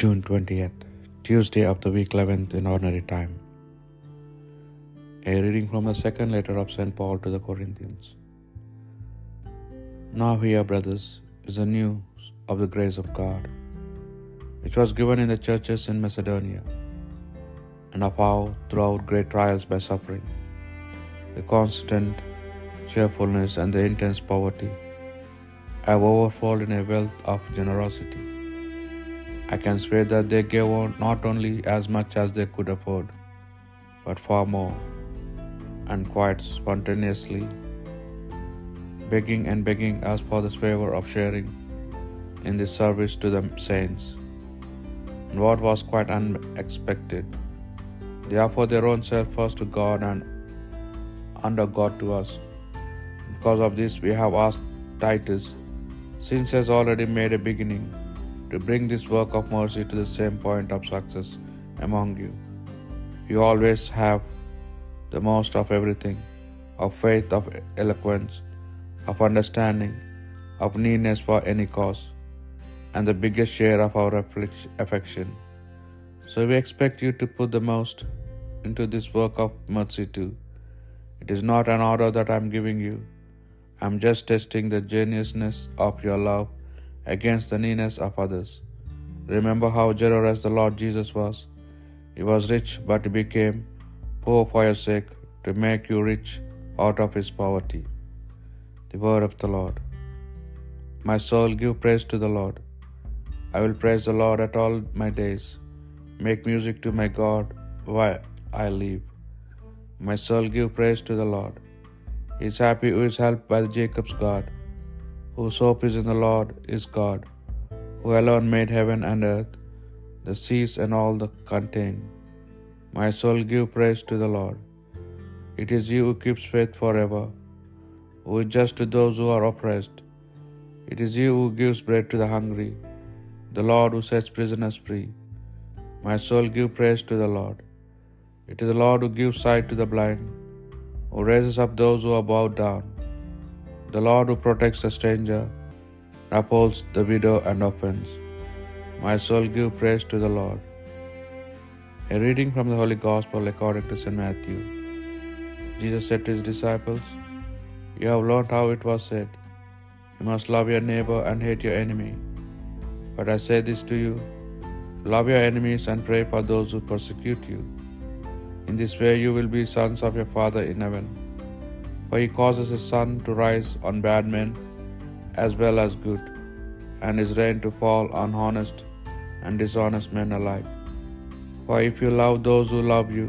June 20th, Tuesday of the week 11th in ordinary time. A reading from the second letter of St. Paul to the Corinthians. Now, here, brothers, is the news of the grace of God, which was given in the churches in Macedonia, and of how, throughout great trials by suffering, the constant cheerfulness and the intense poverty have overflowed in a wealth of generosity. I can swear that they gave not only as much as they could afford, but far more, and quite spontaneously, begging and begging us for this favor of sharing in this service to the saints. And what was quite unexpected, they offer their own self first to God and under God to us. Because of this, we have asked Titus, since he has already made a beginning, to bring this work of mercy to the same point of success among you. You always have the most of everything of faith, of eloquence, of understanding, of needness for any cause, and the biggest share of our affection. So we expect you to put the most into this work of mercy too. It is not an order that I am giving you. I am just testing the genuineness of your love against the needness of others. Remember how generous the Lord Jesus was. He was rich, but he became poor for your sake, to make you rich out of his poverty. The word of the Lord. My soul, give praise to the Lord. I will praise the Lord at all my days. Make music to my God while I live. My soul, give praise to the Lord. He is happy who is helped by Jacob's God whose hope is in the Lord is God, who alone made heaven and earth, the seas and all that contain. My soul give praise to the Lord. It is you who keeps faith forever, who is just to those who are oppressed. It is you who gives bread to the hungry, the Lord who sets prisoners free. My soul give praise to the Lord. It is the Lord who gives sight to the blind, who raises up those who are bowed down. The Lord who protects the stranger, upholds the widow and orphans. My soul give praise to the Lord. A reading from the Holy Gospel according to St. Matthew. Jesus said to his disciples, You have learned how it was said, You must love your neighbor and hate your enemy. But I say this to you love your enemies and pray for those who persecute you. In this way you will be sons of your Father in heaven. For he causes his sun to rise on bad men as well as good, and his rain to fall on honest and dishonest men alike. For if you love those who love you,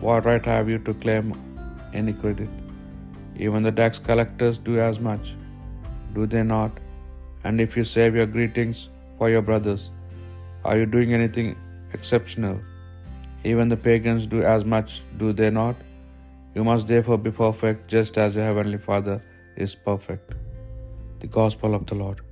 what right have you to claim any credit? Even the tax collectors do as much, do they not? And if you save your greetings for your brothers, are you doing anything exceptional? Even the pagans do as much, do they not? You must therefore be perfect, just as your heavenly Father is perfect. The Gospel of the Lord.